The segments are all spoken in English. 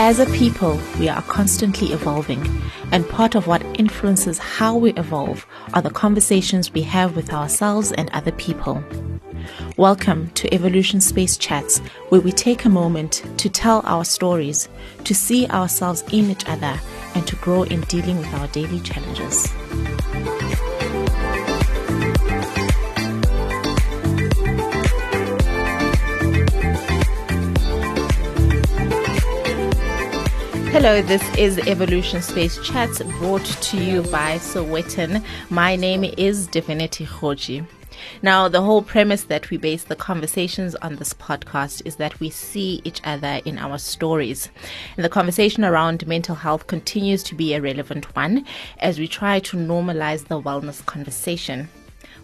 As a people, we are constantly evolving, and part of what influences how we evolve are the conversations we have with ourselves and other people. Welcome to Evolution Space Chats, where we take a moment to tell our stories, to see ourselves in each other, and to grow in dealing with our daily challenges. Hello, this is Evolution Space Chats brought to you by Sowetan. My name is Divinity Khoji. Now, the whole premise that we base the conversations on this podcast is that we see each other in our stories. And the conversation around mental health continues to be a relevant one as we try to normalize the wellness conversation.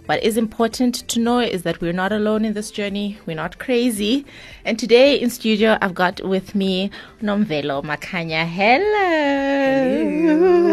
What is important to know is that we're not alone in this journey. We're not crazy. And today in studio, I've got with me Nomvelo Makhanya. Hello.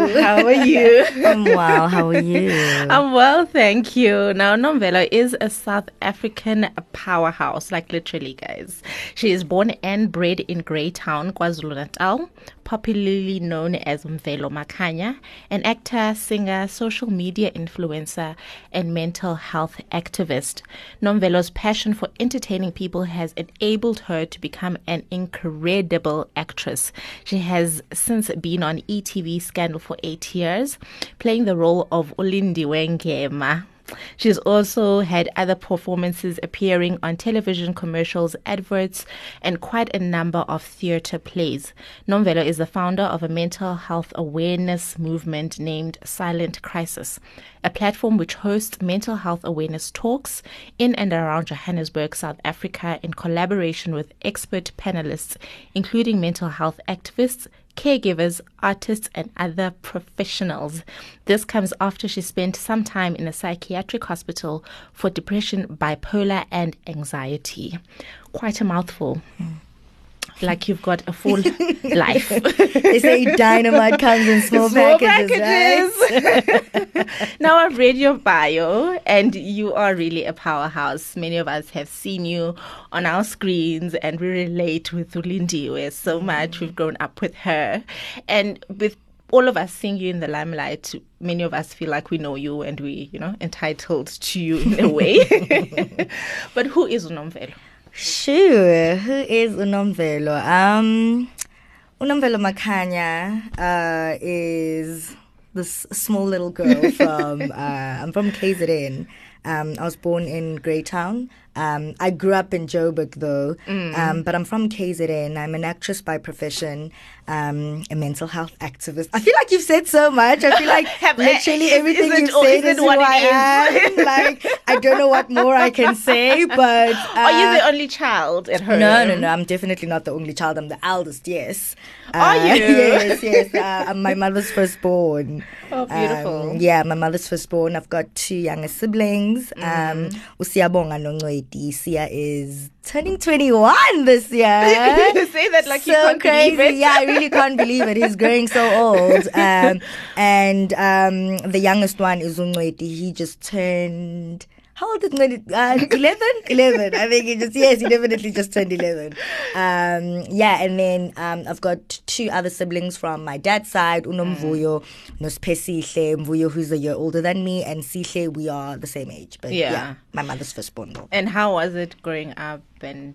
Hello. How are you? I'm well. How are you? I'm well, thank you. Now, Nomvelo is a South African powerhouse, like literally, guys. She is born and bred in Greytown, KwaZulu Natal, popularly known as Mvelo Makhanya, an actor, singer, social media influencer, and mental health activist. Nomvelo's passion for entertaining people has enabled her to become an incredible actress. She has since been on ETV Scandal for eight years, playing the role of Ulindiwe Ngema. She's also had other performances appearing on television commercials, adverts, and quite a number of theatre plays. Nomvelo is the founder of a mental health awareness movement named Silent Crisis, a platform which hosts mental health awareness talks in and around Johannesburg, South Africa, in collaboration with expert panelists, including mental health activists, caregivers, artists, and other professionals. This comes after she spent some time in a psychiatric hospital for depression, bipolar, and anxiety. Quite a mouthful. Mm like you've got a full life. they say dynamite comes in small, small packages. packages. Right? now I've read your bio, and you are really a powerhouse. Many of us have seen you on our screens, and we relate with Ulindiwe so mm. much. We've grown up with her, and with all of us seeing you in the limelight, many of us feel like we know you and we, you know, entitled to you in a way. but who is Nomvelo? Sure. Who is Unomvelo? Um, Unomvelo Makhanya uh, is this small little girl from, uh, I'm from KZN. Um, I was born in Greytown. Um, I grew up in Joburg though, mm. um, but I'm from KZN. I'm an actress by profession, um, a mental health activist. I feel like you've said so much. I feel like literally everything you've said is who I am. like I don't know what more I can say, but uh, are you the only child at home? No, no, no. I'm definitely not the only child. I'm the eldest. Yes. Uh, are you? yes, yes. Uh, I'm my mother's firstborn. Oh, beautiful. Um, yeah, my mother's firstborn. I've got two younger siblings. Mm. Um, Sia is turning 21 this year. say that like so you can't crazy. believe it. yeah, I really can't believe it. He's growing so old. Um, and um, the youngest one is Unweti. He just turned how old is Ngani? Uh, 11? 11. I think he just, yes, he definitely just turned 11. Um, yeah, and then um, I've got two other siblings from my dad's side, Unomvuyo, mm. Nospesihle, Mvuyo, who's a year older than me, and Sihle, we are the same age. But yeah, yeah my mother's firstborn. Though. And how was it growing up? And,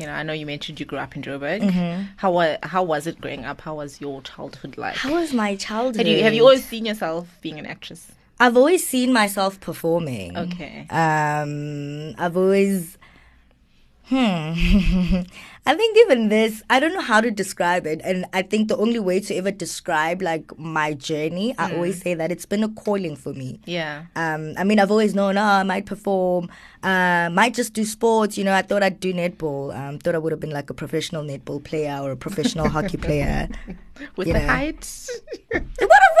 you know, I know you mentioned you grew up in Joburg. Mm-hmm. How, was, how was it growing up? How was your childhood like? How was my childhood? You, have you always seen yourself being an actress? I've always seen myself performing. Okay. Um, I've always, hmm. I think even this, I don't know how to describe it. And I think the only way to ever describe like my journey, mm. I always say that it's been a calling for me. Yeah. Um, I mean, I've always known, oh, I might perform, uh, might just do sports. You know, I thought I'd do netball. Um, thought I would have been like a professional netball player or a professional hockey player. With you the know. height? have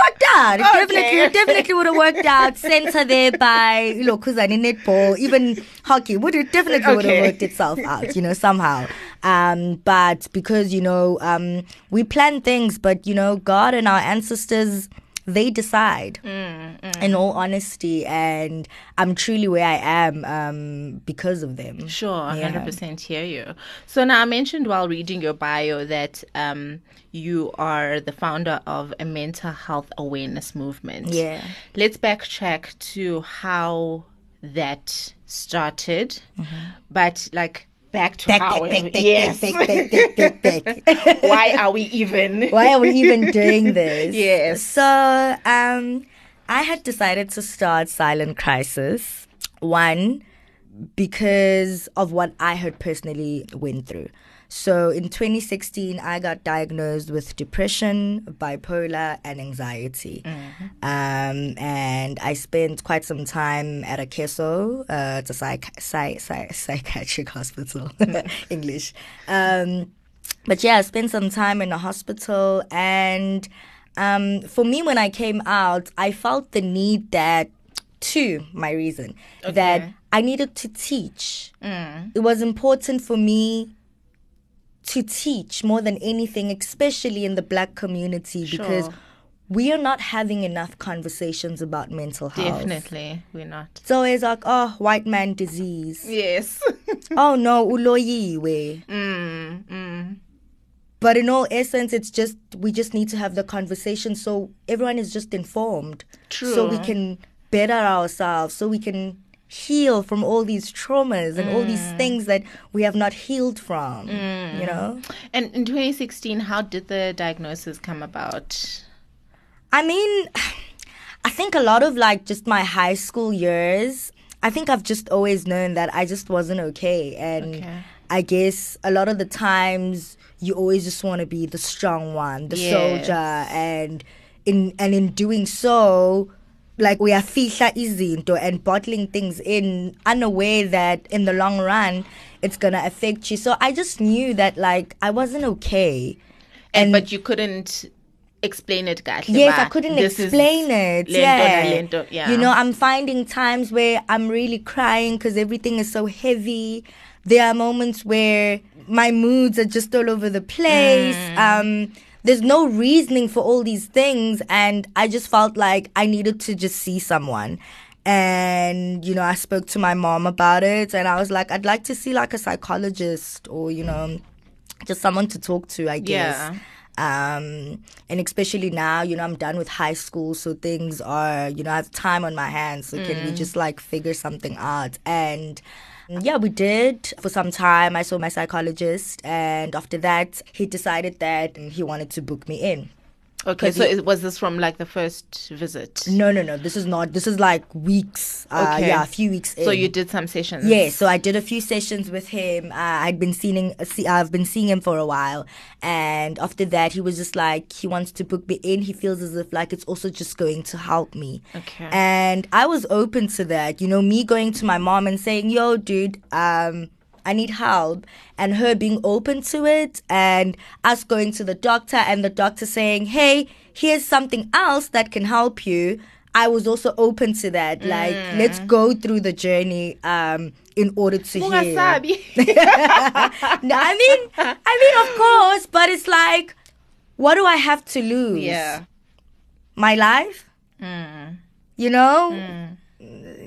worked out. It okay. definitely, it definitely would have worked out. Center there by, you know, because I need netball, even hockey would it definitely okay. would have worked itself out, you know, somehow. Um, but because, you know, um, we plan things, but, you know, God and our ancestors they decide. In all honesty, and I'm truly where I am um, because of them. Sure, Yeah. 100% hear you. So now I mentioned while reading your bio that um, you are the founder of a mental health awareness movement. Yeah. Let's backtrack to how that started, but like back to Back, how back, back, yes. back. Why are we even? Why are we even doing this? Yes. So, um, I had decided to start Silent Crisis. One, because of what I had personally went through. So in 2016, I got diagnosed with depression, bipolar, and anxiety. Um, and I spent quite some time at Akeso, uh, it's a psych- psy- psy- psychiatric hospital, English. Um, but yeah, I spent some time in a hospital, and um, for me, when I came out, I felt the need that, two, my reason, that I needed to teach. It was important for me to teach more than anything, especially in the black community, because Sure. we are not having enough conversations about mental health. Definitely, we're not. So it's always like, oh, white man disease. Yes. oh no, uloyiwe. mm, mm. But in all essence, it's just we just need to have the conversation so everyone is just informed. True. So we can better ourselves, so we can heal from all these traumas and all these mm. things that we have not healed from. You mm. know? And in 2016, how did the diagnosis come about? I mean, I think a lot of like just my high school years, I think I've just always known that I just wasn't okay. And Okay. I guess a lot of the times you always just want to be the strong one, the Yes. soldier. And in, and in doing so, like we are fihla izinto and bottling things in unaware that in the long run it's gonna affect you. So I just knew that like I wasn't okay. And, but you couldn't explain it, guys Yes, I couldn't explain it. lento yeah. lento, yeah. You know, I'm finding times where I'm really crying because everything is so heavy. There are moments where my moods are just all over the place. Mm. Um, there's no reasoning for all these things, and I just felt like I needed to just see someone. And you know, I spoke to my mom about it, and I was like, I'd like to see like a psychologist or you know, just someone to talk to. I guess Yeah. um and especially now you know i'm done with high school so things are you know i have time on my hands so can we just like figure something out and yeah we did for some time. I saw my psychologist and after that he decided that he wanted to book me in Okay, so it, was this from like the first visit? no no no this is not this is like weeks uh Okay. yeah a few weeks in So you did some sessions? Yeah, so I did a few sessions with him. Uh, I'd been seeing, see, I've been seeing him for a while, and after that, he was just like he wants to book me in. He feels as if like it's also just going to help me. Okay. And I was open to that. You know, me going to my mom and saying, "Yo, dude, um." I need help, and her being open to it, and us going to the doctor, and the doctor saying, "Hey, here's something else that can help you." I was also open to that. Like, let's go through the journey um, in order to heal. Ungasabi. No, I mean, I mean, of course, but it's like, what do I have to lose? yeah. my life. Mm. You know.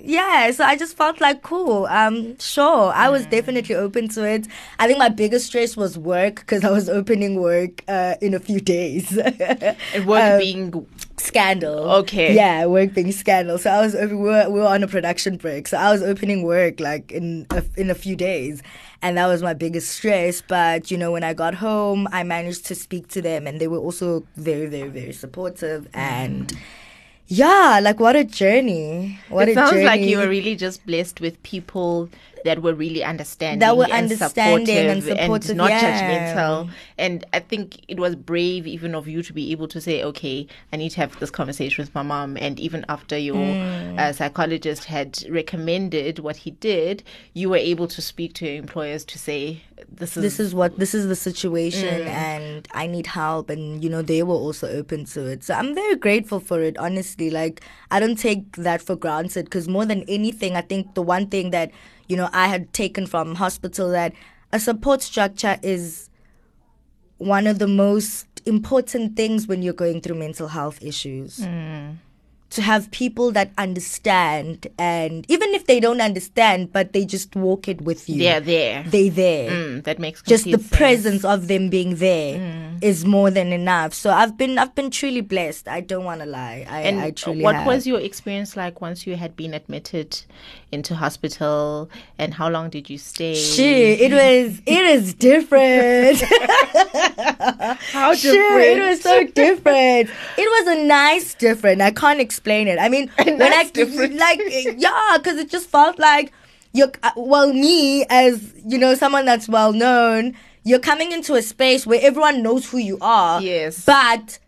Yeah, so I just felt like cool. Um, sure, I was definitely open to it. I think my biggest stress was work because I was opening work uh, in a few days. And work Um, being scandal. Okay. Yeah, work being scandal. So I was we were, we were on a production break. So I was opening work like in a, in a few days, and that was my biggest stress. But you know, when I got home, I managed to speak to them, and they were also very, very, very supportive. And yeah, like what a journey! What it a sounds journey! like you were really just blessed with people that were really understanding That were and understanding and supportive supportive, not yeah. judgmental. And i think it was brave even of you to be able to say okay i need to have this conversation with my mom. And even after your Mm. uh, psychologist had recommended what he did you were able to speak to your employers to say this is this is what this is the situation and i need help. And you know they were also open to it. So i'm very grateful for it honestly. Like i don't take that for granted because more than anything i think the one thing that you know i had taken from hospital that a support structure is one of the most important things when you're going through mental health issues. Mm. To have people that understand, and even if they don't understand, but they just walk it with you. They're there. They there. Mm, that makes Just the sense. presence of them being there is more than enough. So I've been I've been truly blessed. I don't want to lie. I, And I truly blessed. what have. was your experience like once you had been admitted into hospital? And how long did you stay? Shit, it was it is different. How Sure, it was so different. It was a nice different. I can't explain it. I mean, when I different. like yeah, because it just felt like you're uh, well me as you know someone that's well known. You're coming into a space where everyone knows who you are. Yes. but.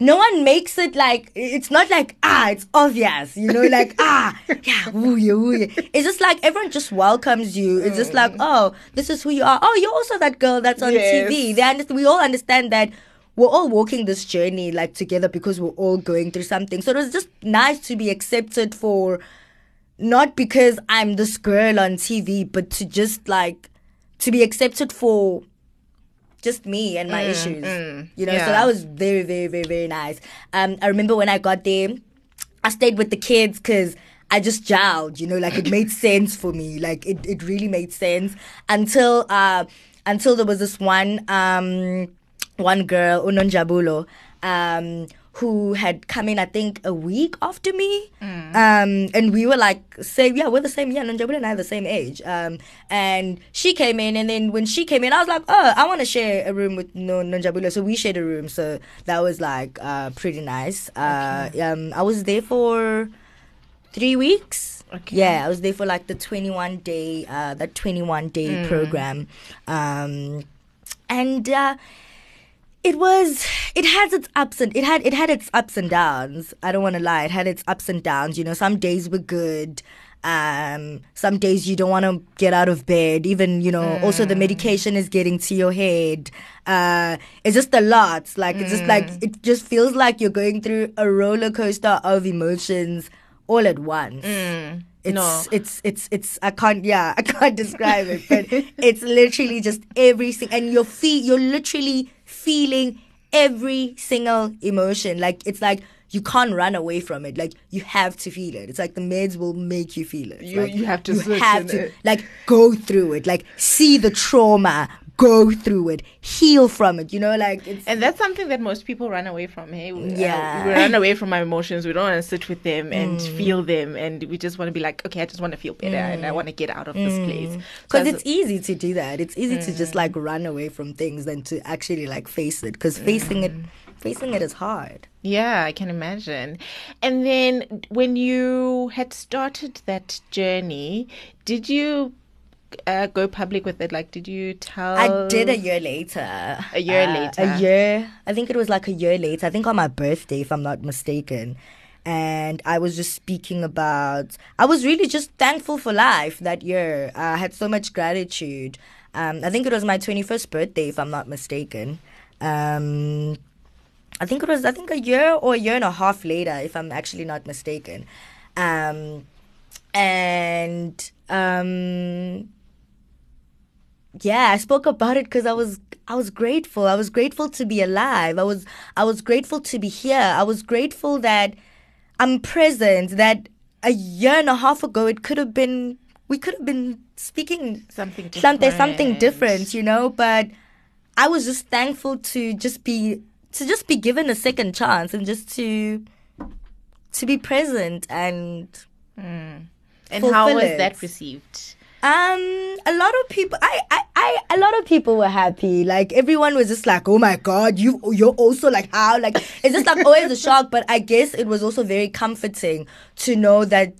No one makes it like it's not like ah it's obvious you know like ah yeah woo yeah, woo yeah. it's just like everyone just welcomes you it's just like oh this is who you are oh you're also that girl that's on Yes. TV they understand we all understand that we're all walking this journey like together because we're all going through something. So it was just nice to be accepted for not because I'm this girl on TV, but to just like to be accepted for just me and my issues. You know, so that was very, very, very, very nice. Um, I remember when I got there, I stayed with the kids because I just gelled, you know, like it made sense for me. Like it, it really made sense until uh until there was this one um one girl, Unonjabulo, um, who had come in I think a week after me. Um and we were like same yeah, we're the same yeah, Nonjabulo and I are the same age. Um and she came in and then when she came in I was like, Oh, I wanna share a room with no Nonjabulo. So we shared a room. So that was like uh pretty nice. Uh um I was there for three weeks. Okay. Yeah, I was there for like the 21 day, uh, that 21 day program. Um, and, uh, it was it has its ups and it had it had its ups and downs. I don't want to lie it had its ups and downs you know some days were good um some days you don't want to get out of bed even you know also the medication is getting to your head. Uh it's just a lot like it's just like it just feels like you're going through a roller coaster of emotions all at once. It's No. it's it's it's I can't yeah I can't describe it but it's literally just everything and your feet you're literally feeling every single emotion. Like it's like you can't run away from it. Like you have to feel it. It's like the meds will make you feel it. You- Like, you have to you have to it. like go through it. Like see the trauma go through it heal from it you know like it's And that's something that most people run away from. Hey, We- uh, Yeah. we run away from our emotions. We don't want to sit with them and feel them, and we just want to be like, okay, I just want to feel better, and I want to get out of this place. Because as- it's easy to do that it's easy to Mm. just like run away from things than to actually like face it because facing it Mm. facing it is hard Yeah, I can imagine. And then when you had started that journey, did you uh, go public with it? Like, did you tell? I did a year later. A year Uh, later. A year. I think it was like a year later. I think on my birthday, if I'm not mistaken. And I was just speaking about. I was really just thankful for life that year. I had so much gratitude. Um, I think it was my 21st birthday, if I'm not mistaken. Um, I think it was. I think a year or a year and a half later, if I'm actually not mistaken. Um, and um, yeah, I spoke about it because I was I was grateful. I was grateful to be alive. I was I was grateful to be here. I was grateful that I'm present. That a year and a half ago it could have been we could have been speaking Something something something different. different, you know. But I was just thankful to just be to just be given a second chance and just to to be present and hmm. and how was fulfill that received? Um, a lot of people, I, I, I, a lot of people were happy. Like everyone was just like, "Oh my god, you, you're also like how?" Like it's just like always a shock. But I guess it was also very comforting to know that,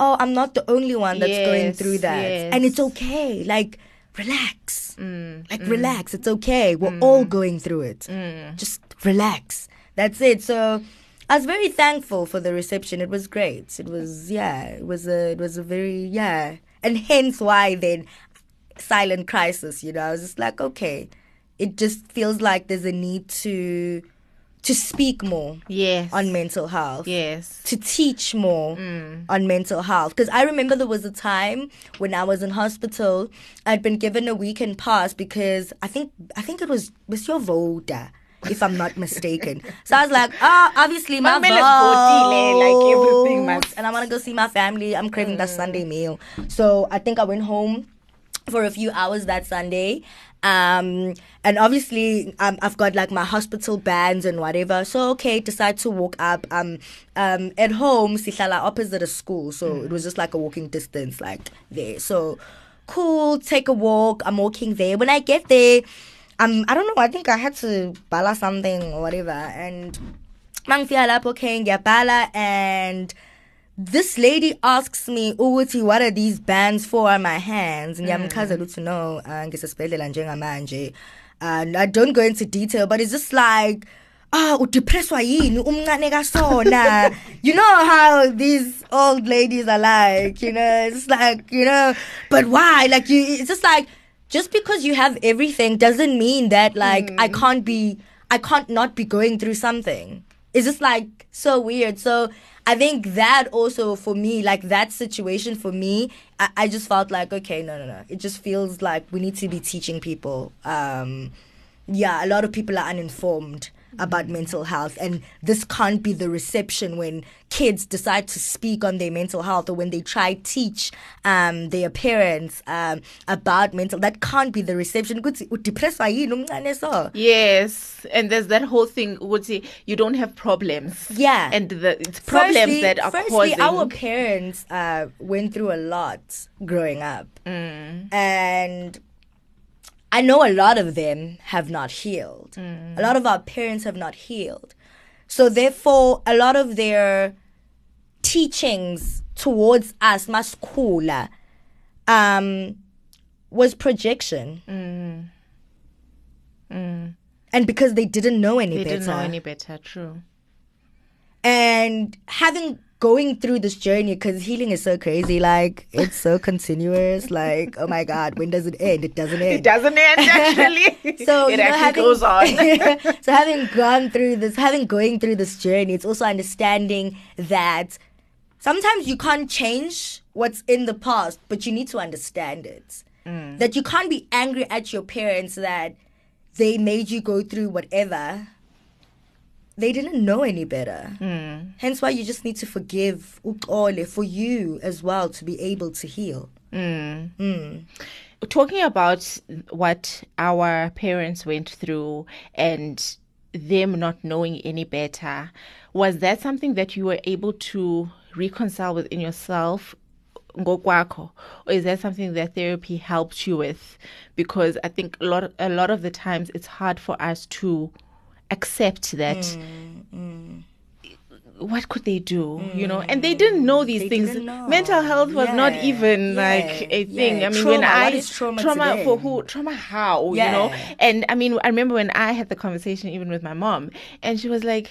oh, I'm not the only one that's going through that, yes. and it's okay. Like relax, Mm, like relax. It's okay. We're all going through it. mm. Just relax. That's it. So. I was very thankful for the reception. It was great. It was yeah. It was a it was a very yeah, and hence why then silent crisis. You know, I was just like okay, it just feels like there's a need to to speak more Yes. on mental health yes. to teach more mm. on mental health. Because I remember there was a time when I was in hospital, I'd been given a weekend pass because I think I think it was your voda. If I'm not mistaken. So I was like, oh, obviously my vote, like and I want to go see my family. I'm craving that Sunday meal. So I think I went home for a few hours that Sunday. Um, and obviously, um, I've got like my hospital bands and whatever. So, okay, decide to walk up. Um, um, at home, Sihlala opposite a school. So it was just like a walking distance, like there. So, cool, take a walk. I'm walking there. When I get there, um, I don't know, I think I had to bala something or whatever. And mangifika lapho okay ngiyabhala and this lady asks me ukuthi what are these bands for on my hands? Ngiyamchazela ukuthi no ngisesibhedlela njengamanje. And i don't go into detail but it's just like ah udepresswa yini? Umncane kasona. You know how these old ladies are like you know? It's like you know but why? Like you it's just like just because you have everything doesn't mean that like i can't be i can't not be going through something it's just like so weird. So I think that also for me, like that situation for me, I, I just felt like, okay, no, no, no. It just feels like we need to be teaching people. Um, yeah, a lot of people are uninformed about mental health, and this can't be the reception when kids decide to speak on their mental health or when they try teach um, their parents um, about mental. That can't be the reception. Ukuthi, "Udepresswa yini umncane so?" Yes, and there's that whole thing. Would say you don't have problems. Yeah. and the it's problems firstly, that are firstly, causing. our parents uh, went through a lot growing up, Mm. and I know a lot of them have not healed. Mm. A lot of our parents have not healed, so therefore, a lot of their teachings towards us, maskula, um, was projection. And because they didn't know any Mm. they better didn't know any better. True. and having going through this journey because healing is so crazy like it's so continuous like oh my god when does it end it doesn't end It doesn't end actually. so it you know, actually having, goes on. so having gone through this having going through this journey it's also understanding that sometimes you can't change what's in the past but you need to understand it Mm. that you can't be angry at your parents that they made you go through whatever they didn't know any better. Mm. Hence why you just need to forgive uxole for you as well to be able to heal. talking about what our parents went through and them not knowing any better was that something that you were able to reconcile within yourself ngokwakho or is that something that therapy helped you with because i think a lot a lot of the times it's hard for us to accept that mm, mm. what could they do mm. you know? And they didn't know these They things. mental health was not even yeah, like a thing. Yeah. i mean when Trauma, i what is trauma to for who trauma how you know? And i mean i remember when i had the conversation even with my mom and she was like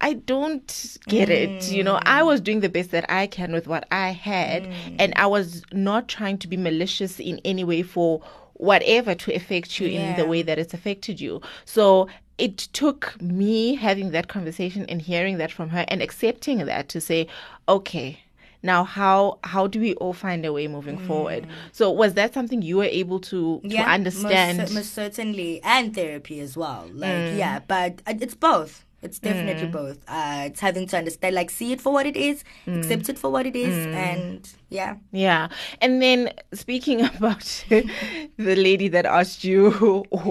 I don't get it. You know, I was doing the best that I can with what I had, Mm. and I was not trying to be malicious in any way for whatever to affect you in the way that it's affected you. So it took me having that conversation and hearing that from her and accepting that to say, okay, now how how do we all find a way moving forward? So was that something you were able to to understand? Most, most certainly, and therapy as well. Like, yeah, but uh, it's both. It's definitely both. Uh, it's having to understand, like, see it for what it is, accept it for what it is, and yeah. Yeah. And then speaking about the lady that asked you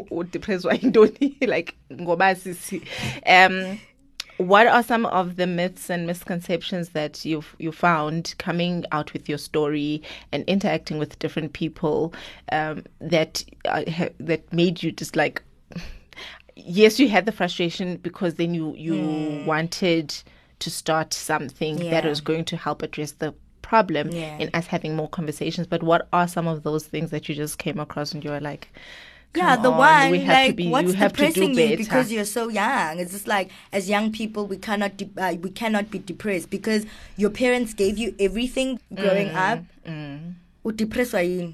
what depressed why don't like um what are some of the myths and misconceptions that you've you found coming out with your story and interacting with different people um, that uh, ha- that made you just like yes you had the frustration because then you you wanted to start something that was going to help address the problem Yeah. in us having more conversations but what are some of those things that you just came across and you were like Yeah, the on, one we have to like be what's you have to do depressing better you because you're so young. It's just like as young people we cannot de- uh, we cannot be depressed because your parents gave you everything growing up. Mm, up. Udepresswa yini?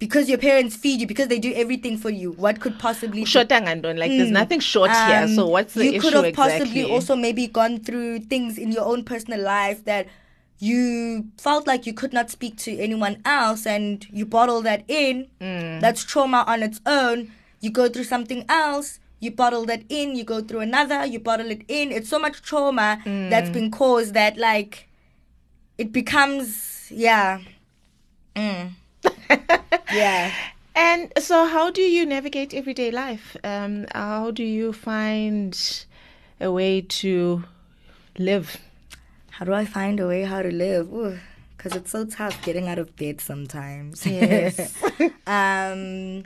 Because your parents feed you because they do everything for you. What could possibly short and don't like there's nothing short here so Um, what's the you issue could have exactly possibly also maybe gone through things in your own personal life that you felt like you could not speak to anyone else and you bottle that in Mm. that's trauma on its own you go through something else you bottle that in, you go through another, you bottle it in. It's so much trauma that's been caused that like it becomes yeah. Mm. yeah. And so, how do you navigate everyday life? Um, how do you find a way to live? How do I find a way how to live? Because it's so tough getting out of bed sometimes. Yes. um,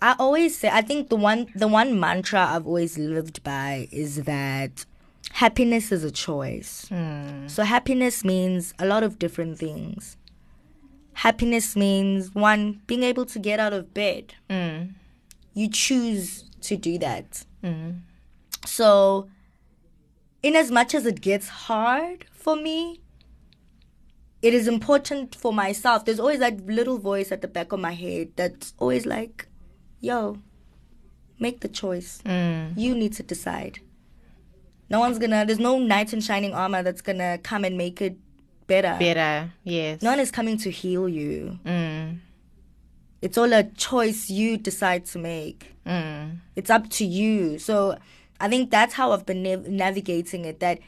I always say I think the one the one mantra I've always lived by is that happiness is a choice. So happiness means a lot of different things. Happiness means one being able to get out of bed. Mm. You choose to do that. So in as much as it gets hard for me, it is important for myself. There's always that little voice at the back of my head that's always like, yo, make the choice. Mm. You need to decide. No one's gonna, there's no knight in shining armor that's gonna come and make it better. Better, yes. No one is coming to heal you. Mm. It's all a choice you decide to make. Mm. It's up to you. So I think that's how I've been nav- navigating it. That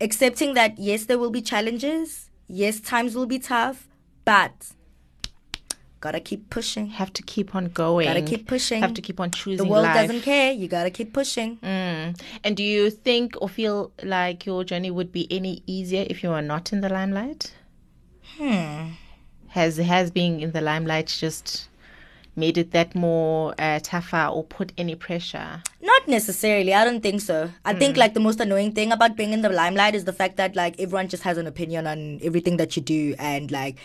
accepting that yes, there will be challenges. Yes, times will be tough, but gotta keep pushing. Have to keep on going. Gotta keep pushing. Have to keep on choosing The world life. doesn't care. You gotta keep pushing. Mm. And do you think or feel like your journey would be any easier if you were not in the limelight? Hmm. Has has being in the limelight just made it that more uh, tougher or put any pressure? Not necessarily. I don't think so. I think like the most annoying thing about being in the limelight is the fact that like everyone just has an opinion on everything that you do and like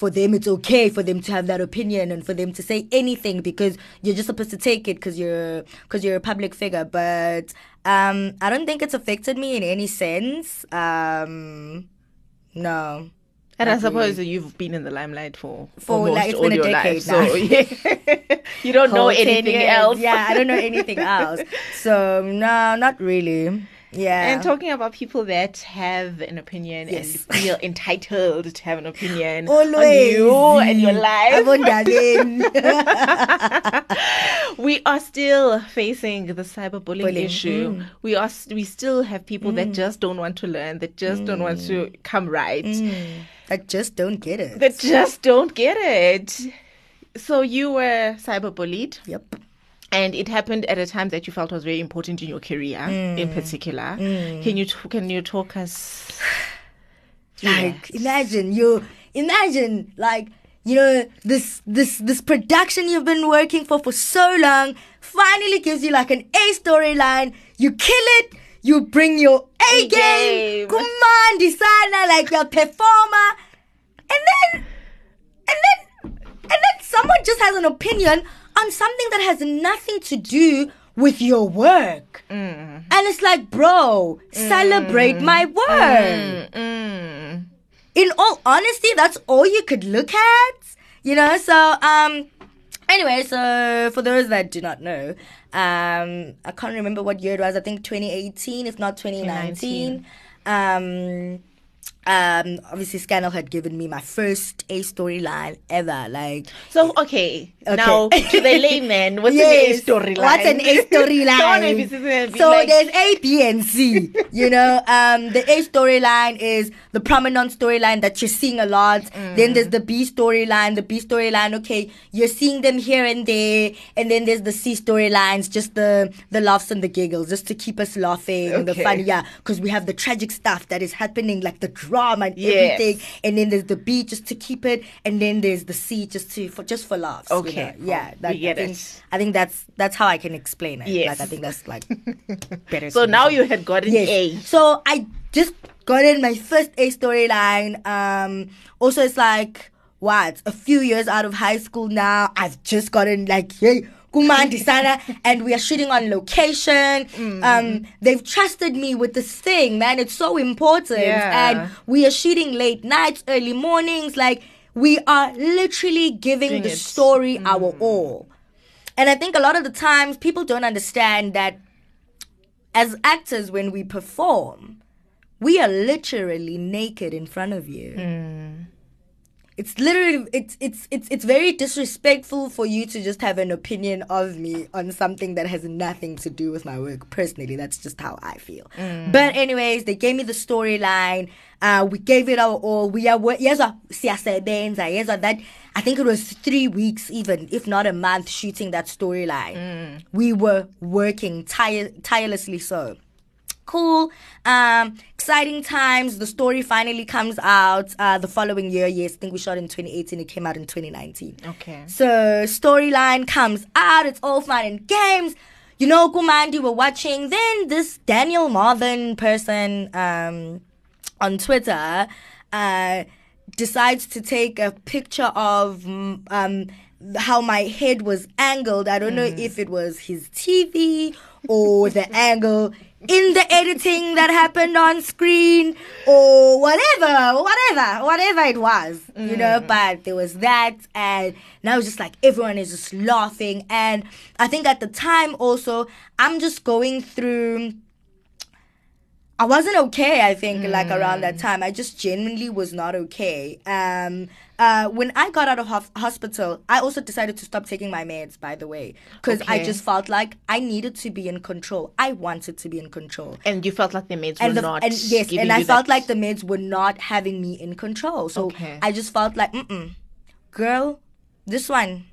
for them it's okay for them to have that opinion and for them to say anything because you're just supposed to take it because you're because you're a public figure. But um i don't think it's affected me in any sense. Um no. And I suppose that you've been in the limelight for For, like, it's all been a your decade life, so yeah, you don't know Whole 10 anything else. yeah i don't know anything else. So no not really yeah And talking about people that have an opinion Yes. and feel entitled to have an opinion Always. on you and your life. We are still facing the cyberbullying Bullying, issue. mm. We are we still have people that just don't want to learn, that just don't want to Mm. come right, I just don't get it. that just don't get it. So you were cyberbullied, Yep. And it happened at a time that you felt was very important in your career, Mm. in particular. Can you t- can you talk us? Like imagine you imagine like you know this this this production you've been working for for so long finally gives you like an A storyline. You kill it. You bring your A A game. game. Come on, designer like your performer, and then and then and then someone just has an opinion on something that has nothing to do with your work. Mm. And it's like, bro, celebrate my work. Mm. In all honesty, that's all you could look at. You know, so um anyway, so for those that do not know, um I can't remember what year it was. I think 2018, if not 2019. Um um obviously Scandal had given me my first A storyline ever. Like So okay, Okay. now to the layman, what's Yes. an A storyline? What's an A storyline? Someone maybe sitting there and be so like, there's A, B, and C. you know, um, the A storyline is the prominent storyline that you're seeing a lot. Mm. Then there's the B storyline. The B storyline, okay, you're seeing them here and there. And then there's the C storylines, just the the laughs and the giggles, just to keep us laughing. and The Okay. fun, yeah, because we have the tragic stuff that is happening, like the drama and Yes. everything. And then there's the B just to keep it, and then there's the C just to for just for laughs. you Okay, know. yeah, that, get I think, it. I think that's that's how I can explain it. Yes. Like I think that's like better. So now you had gotten yes. A. So I just got in my first A storyline. Um, also it's like what a few years out of high school now. I've just gotten like hey. Kumandi sana, and we are shooting on location. Mm. Um, they've trusted me with this thing, man. It's so important, Yeah. and we are shooting late nights, early mornings. Like we are literally giving Doing the it. story our all. And I think a lot of the times people don't understand that as actors, when we perform, we are literally naked in front of you. It's literally it's it's it's it's very disrespectful for you to just have an opinion of me on something that has nothing to do with my work personally. That's just how i feel. But anyways they gave me the storyline. Uh we gave it our all. We are yezwa siyasebenza yezwa that i think it was three weeks even if not a month shooting that storyline. We were working tire- tirelessly so cool um exciting times. The story finally comes out uh the following year. Yes i think we shot in 2018 it came out in 2019 Okay. so storyline comes out. It's all fun and games. You know kumandi we're watching. Then this daniel marvin person um on twitter uh decides to take a picture of mm, um how my head was angled. I don't know if it was his tv or the angle in the editing that happened on screen or whatever whatever whatever it was you know mm. but there was that and now it's just like everyone is just laughing and i think at the time also i'm just going through I wasn't okay, I think, like around that time. I just genuinely was not okay. Um, uh, when I got out of hof- hospital, I also decided to stop taking my meds, by the way, because I just felt like I needed to be in control. I wanted to be in control. And you felt like the maids were the, not. and yes, and I felt that- like the meds were not having me in control. So Okay. I just felt like, mm girl, this one,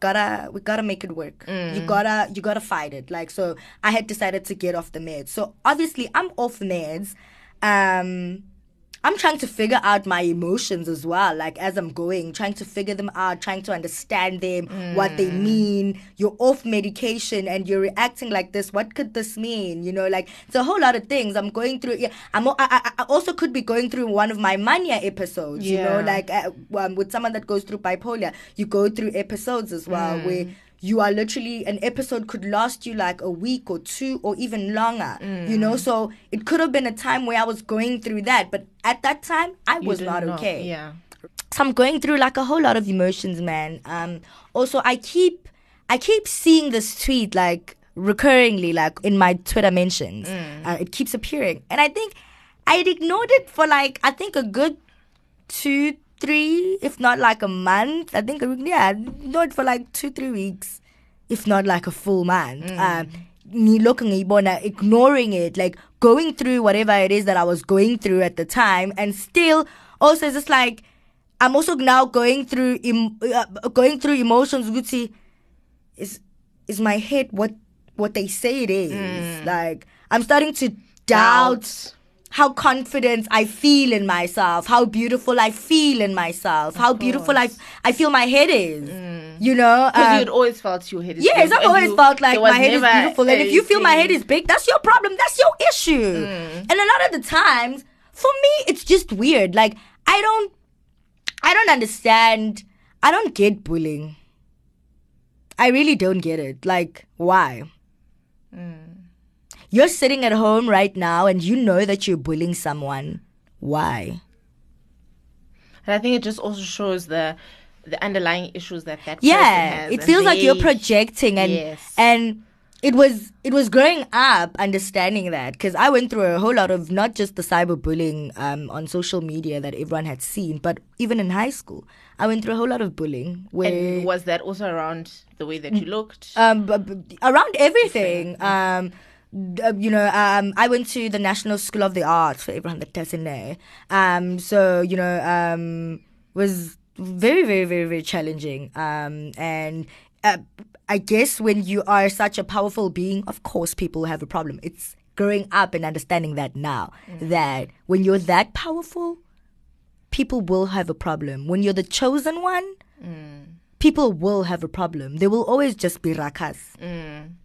gotta we gotta make it work. Mm. you gotta you gotta fight it. Like so i had decided to get off the meds. So obviously i'm off meds um i'm trying to figure out my emotions as well. Like as i'm going trying to figure them out trying to understand them what they Mm. mean. You're off medication and you're reacting like this. What could this mean? You know like it's a whole lot of things. I'm going through yeah i'm I, I, I also could be going through one of my mania episodes Yeah. you know like uh, um, with someone that goes through bipolar you go through episodes as well where you are literally an episode could last you like a week or two or even longer you know so it could have been a time where i was going through that but at that time i was didn't not okay Yeah. so I'm going through like a whole lot of emotions, man. Um, also, I keep I keep seeing this tweet like recurringly, like in my Twitter mentions. Uh, it keeps appearing, and I think I ignored it for like I think a good two, three, if not like a month. I think yeah, ignored it for like two, three weeks, if not like a full month. Um, ngilokhu ngiyibona ignoring it like going through whatever it is that I was going through at the time and still also it's just like I'm also now going through em- uh, going through emotions ukuthi is is my head what what they say it is like I'm starting to doubt Doubt. How confident I feel in myself, how beautiful I feel in myself, how beautiful I, I feel my head is. You know? Because Um, you'd always felt your head is Yes, I've always you- felt like my head is beautiful. And if you feel my head is big, that's your problem. That's your issue. Mm. And a lot of the times, for me, it's just weird. Like, I don't, I don't understand. I don't get bullying. I really don't get it. Like, why? Mm. You're sitting at home right now and you know that you're bullying someone. Why? And I think it just also shows the the underlying issues that that person yeah it feels like you're projecting and Yes. and it was it was growing up understanding that because i went through a whole lot of not just the cyberbullying um, on social media that everyone had seen but even in high school i went through a whole lot of bullying where And was that also around the way that you looked? um, b- b- around everything. Um, you know, um, I went to the National School of the Arts for Abraham know. Um, so you know, um, was very, very, very, very challenging. Um, and uh, I guess when you are such a powerful being, of course, people have a problem. It's growing up and understanding that now that when you're that powerful, people will have a problem. When you're the chosen one, people will have a problem. There will always just be rakas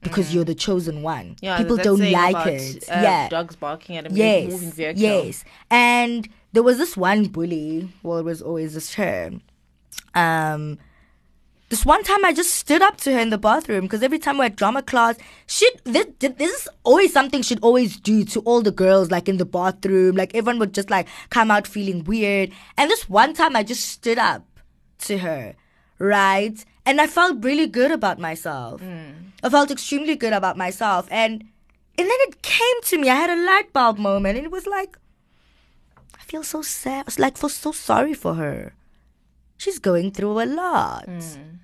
because you're the chosen one. yeah, people don't like about, it. uh, yeah. dogs barking at a Yes. moving vehicle. Yes. And there was this one bully. Well, it was always this her. Um, this one time I just stood up to her in the bathroom because every time we're at drama class, she this, this is always something she'd always do to all the girls, like in the bathroom. Like everyone would just like come out feeling weird. And this one time I just stood up to her, right? And I felt really good about myself. I felt extremely good about myself. And and then it came to me. I had a light bulb moment, and it was like, I feel so sad. I was like, feel so sorry for her. she's going through a lot. Mm.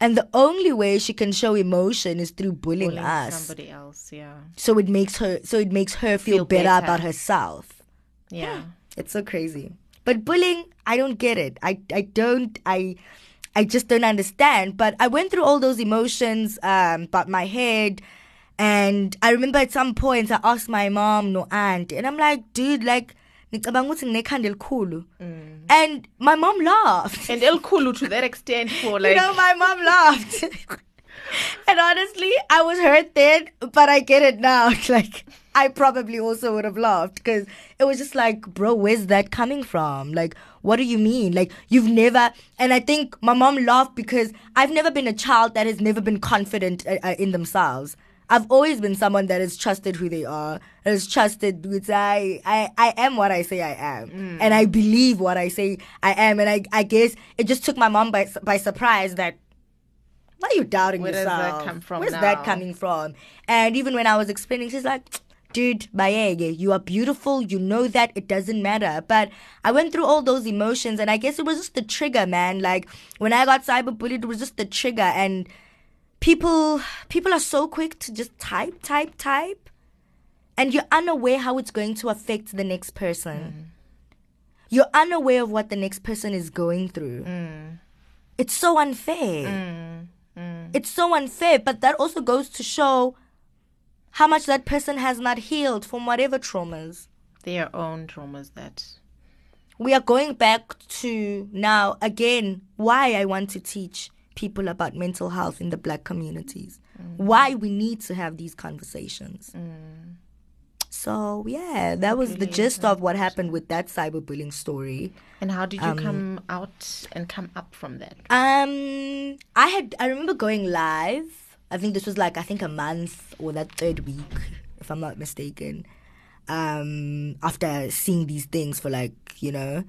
And the only way she can show emotion is through bullying, Bullying us. somebody else. Yeah. So it makes her so it makes her feel, Feel better, better. about herself. Yeah. It's so crazy. But bullying, I don't get it. I I don't I I just don't understand. But I went through all those emotions um about my head and I remember at some point I asked my mom no aunt and I'm like, dude, like ngicabanga ukuthi nginekhanda elikhulu. And my mom laughed. And El Kulu to that extent for like you know, my mom laughed. and honestly, I was hurt then, but I get it now. Like, I probably also would have laughed because it was just like, bro, where's that coming from? Like, what do you mean? Like, you've never, and I think my mom laughed because I've never been a child that has never been confident uh, uh, in themselves. I've always been someone that has trusted who they are, has trusted because I, I, I am what I say I am, and I believe what I say I am, and I, I guess it just took my mom by by surprise that why are you doubting Where does that yourself? come from Where's now? that coming from? And even when I was explaining, she's like, dude, Bayege, you are beautiful. You know that. It doesn't matter. But I went through all those emotions, and I guess it was just the trigger, man. Like, when I got cyberbullied, it was just the trigger. And people, people are so quick to just type, type, type. And you're unaware how it's going to affect the next person. Mm. You're unaware of what the next person is going through. Mm. It's so unfair. Mm. It's so unfair, but that also goes to show how much that person has not healed from whatever traumas. their own traumas that We are going back to now again why I want to teach people about mental health in the black communities. Mm. Why we need to have these conversations. Mm. So yeah, that was the gist of what happened with that cyberbullying story. and how did you um, come out and come up from that Um, I had I remember going live. I think this was like I think a month or that third week, if I'm not mistaken. Um, after seeing these things for like you know,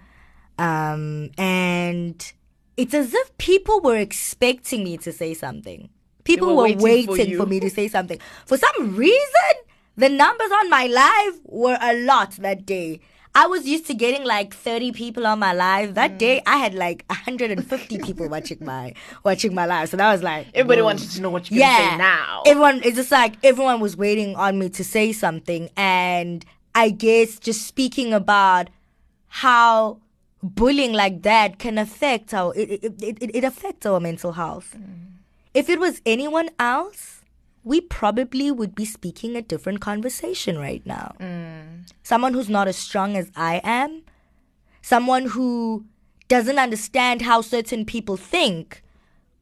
um, and it's as if people were expecting me to say something. People were were waiting waiting, for for, me to say something. For some reason, the numbers on my live were a lot that day. I was used to getting like 30 people on my live. That Mm. day I had like 150 people watching my watching my live. So that was like everybody whoa. wanted to know what you're say now Everyone it's just like everyone was waiting on me to say something and I guess just speaking about how bullying like that can affect our it it, it, it, it affects our mental health. If it was anyone else, we probably would be speaking a different conversation right now. Someone who's not as strong as I am, someone who doesn't understand how certain people think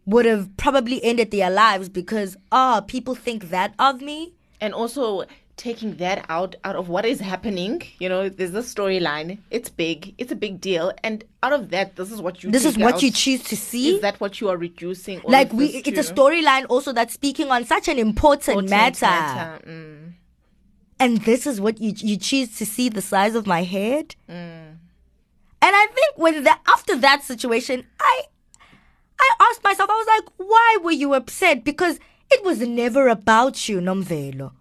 would have probably ended their lives because oh people think that of me and also taking that out out of what is happening you know there's a storyline it's big it's a big deal and out of that this is what you this is what out. you choose to see is that what you are reducing all like we it's a storyline also that's speaking on such an important, Important matter, matter, mm. and this is what you you choose to see the size of my head Mm. and i think when that after that situation i i asked myself i was like why were you upset because it was never about you nomvelo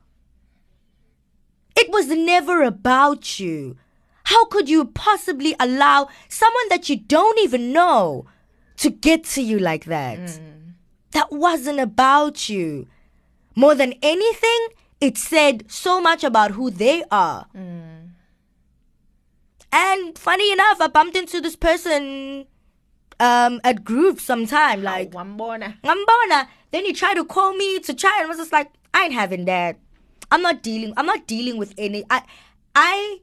it was never about you how could you possibly allow someone that you don't even know to get to you like that that wasn't about you more than anything it said so much about who they are and funny enough, I bumped into this person um at Groove sometime. Like, Wambona. Ngambona. Then he tried to call me to try and I was just like, I ain't having that. I'm not dealing I'm not dealing with any I I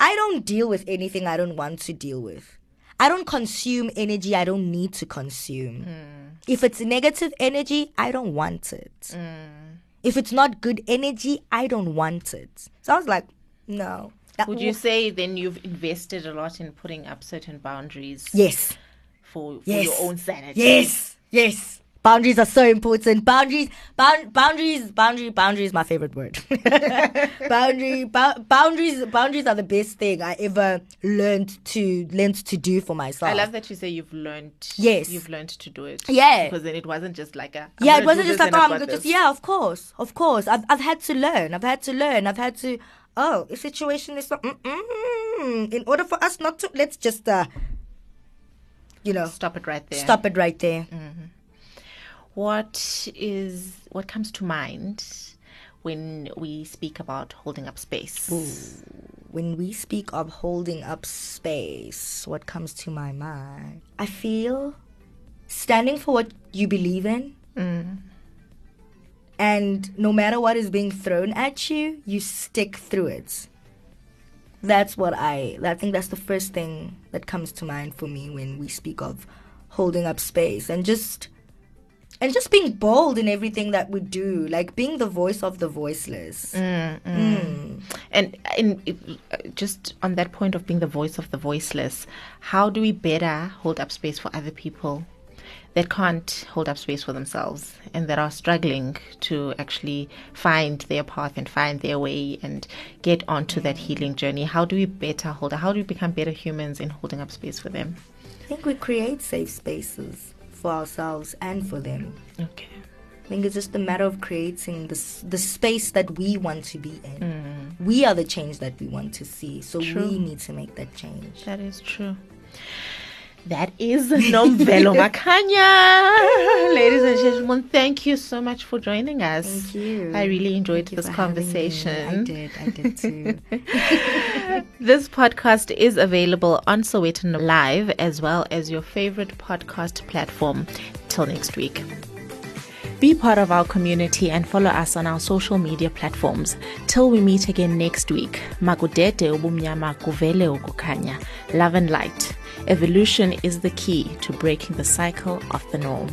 I don't deal with anything I don't want to deal with. I don't consume energy I don't need to consume. Hmm. If it's negative energy, I don't want it. Hmm. If it's not good energy, I don't want it. So I was like, no. That Would you say then you've invested a lot in putting up certain boundaries Yes. for, for Yes. your own sanity? Yes. Yes. Boundaries are so important. Boundaries, bound, boundaries, boundary, boundary is my favorite word. boundary, bou- boundaries, boundaries are the best thing I ever learned to learned to do for myself. I love that you say you've learned. Yes. You've learned to do it. Yeah. Because then it wasn't just like a. I'm yeah, it wasn't just like oh, I'm just this. yeah, of course, of course. I've I've had to learn. I've had to learn. I've had to. Oh, the situation is. Mm-mm. In order for us not to, let's just uh, you know, Stop it right there. stop it right there. What is what comes to mind when we speak about holding up space? When we speak of holding up space, what comes to my mind? I feel standing for what you believe in. Mm. And no matter what is being thrown at you, you stick through it. That's what I I think that's the first thing that comes to mind for me when we speak of holding up space and just and just being bold in everything that we do, like being the voice of the voiceless. Mm, mm. Hmm. And in if, uh, just on that point of being the voice of the voiceless, how do we better hold up space for other people that can't hold up space for themselves and that are struggling to actually find their path and find their way and get onto that hmm. healing journey? How do we better hold? How do we become better humans in holding up space for them? I think we create safe spaces for ourselves and for them. Okay. I think it's just a matter of creating the, the space that we want to be in. Mm. We are the change that we want to see, so True. we need to make that change. That is true. That is Nomvelo Makhanya. Ladies and gentlemen, thank you so much for joining us. Thank you. I really enjoyed Thank this for having me. conversation. I did, I did too. This podcast is available on Sowetan Live as well as your favorite podcast platform. Till next week. Be part of our community and follow us on our social media platforms. Till we meet again next week. Magudete ubumnyama kuvele ukukanya. Love and light. Evolution is the key to breaking the cycle of the norm.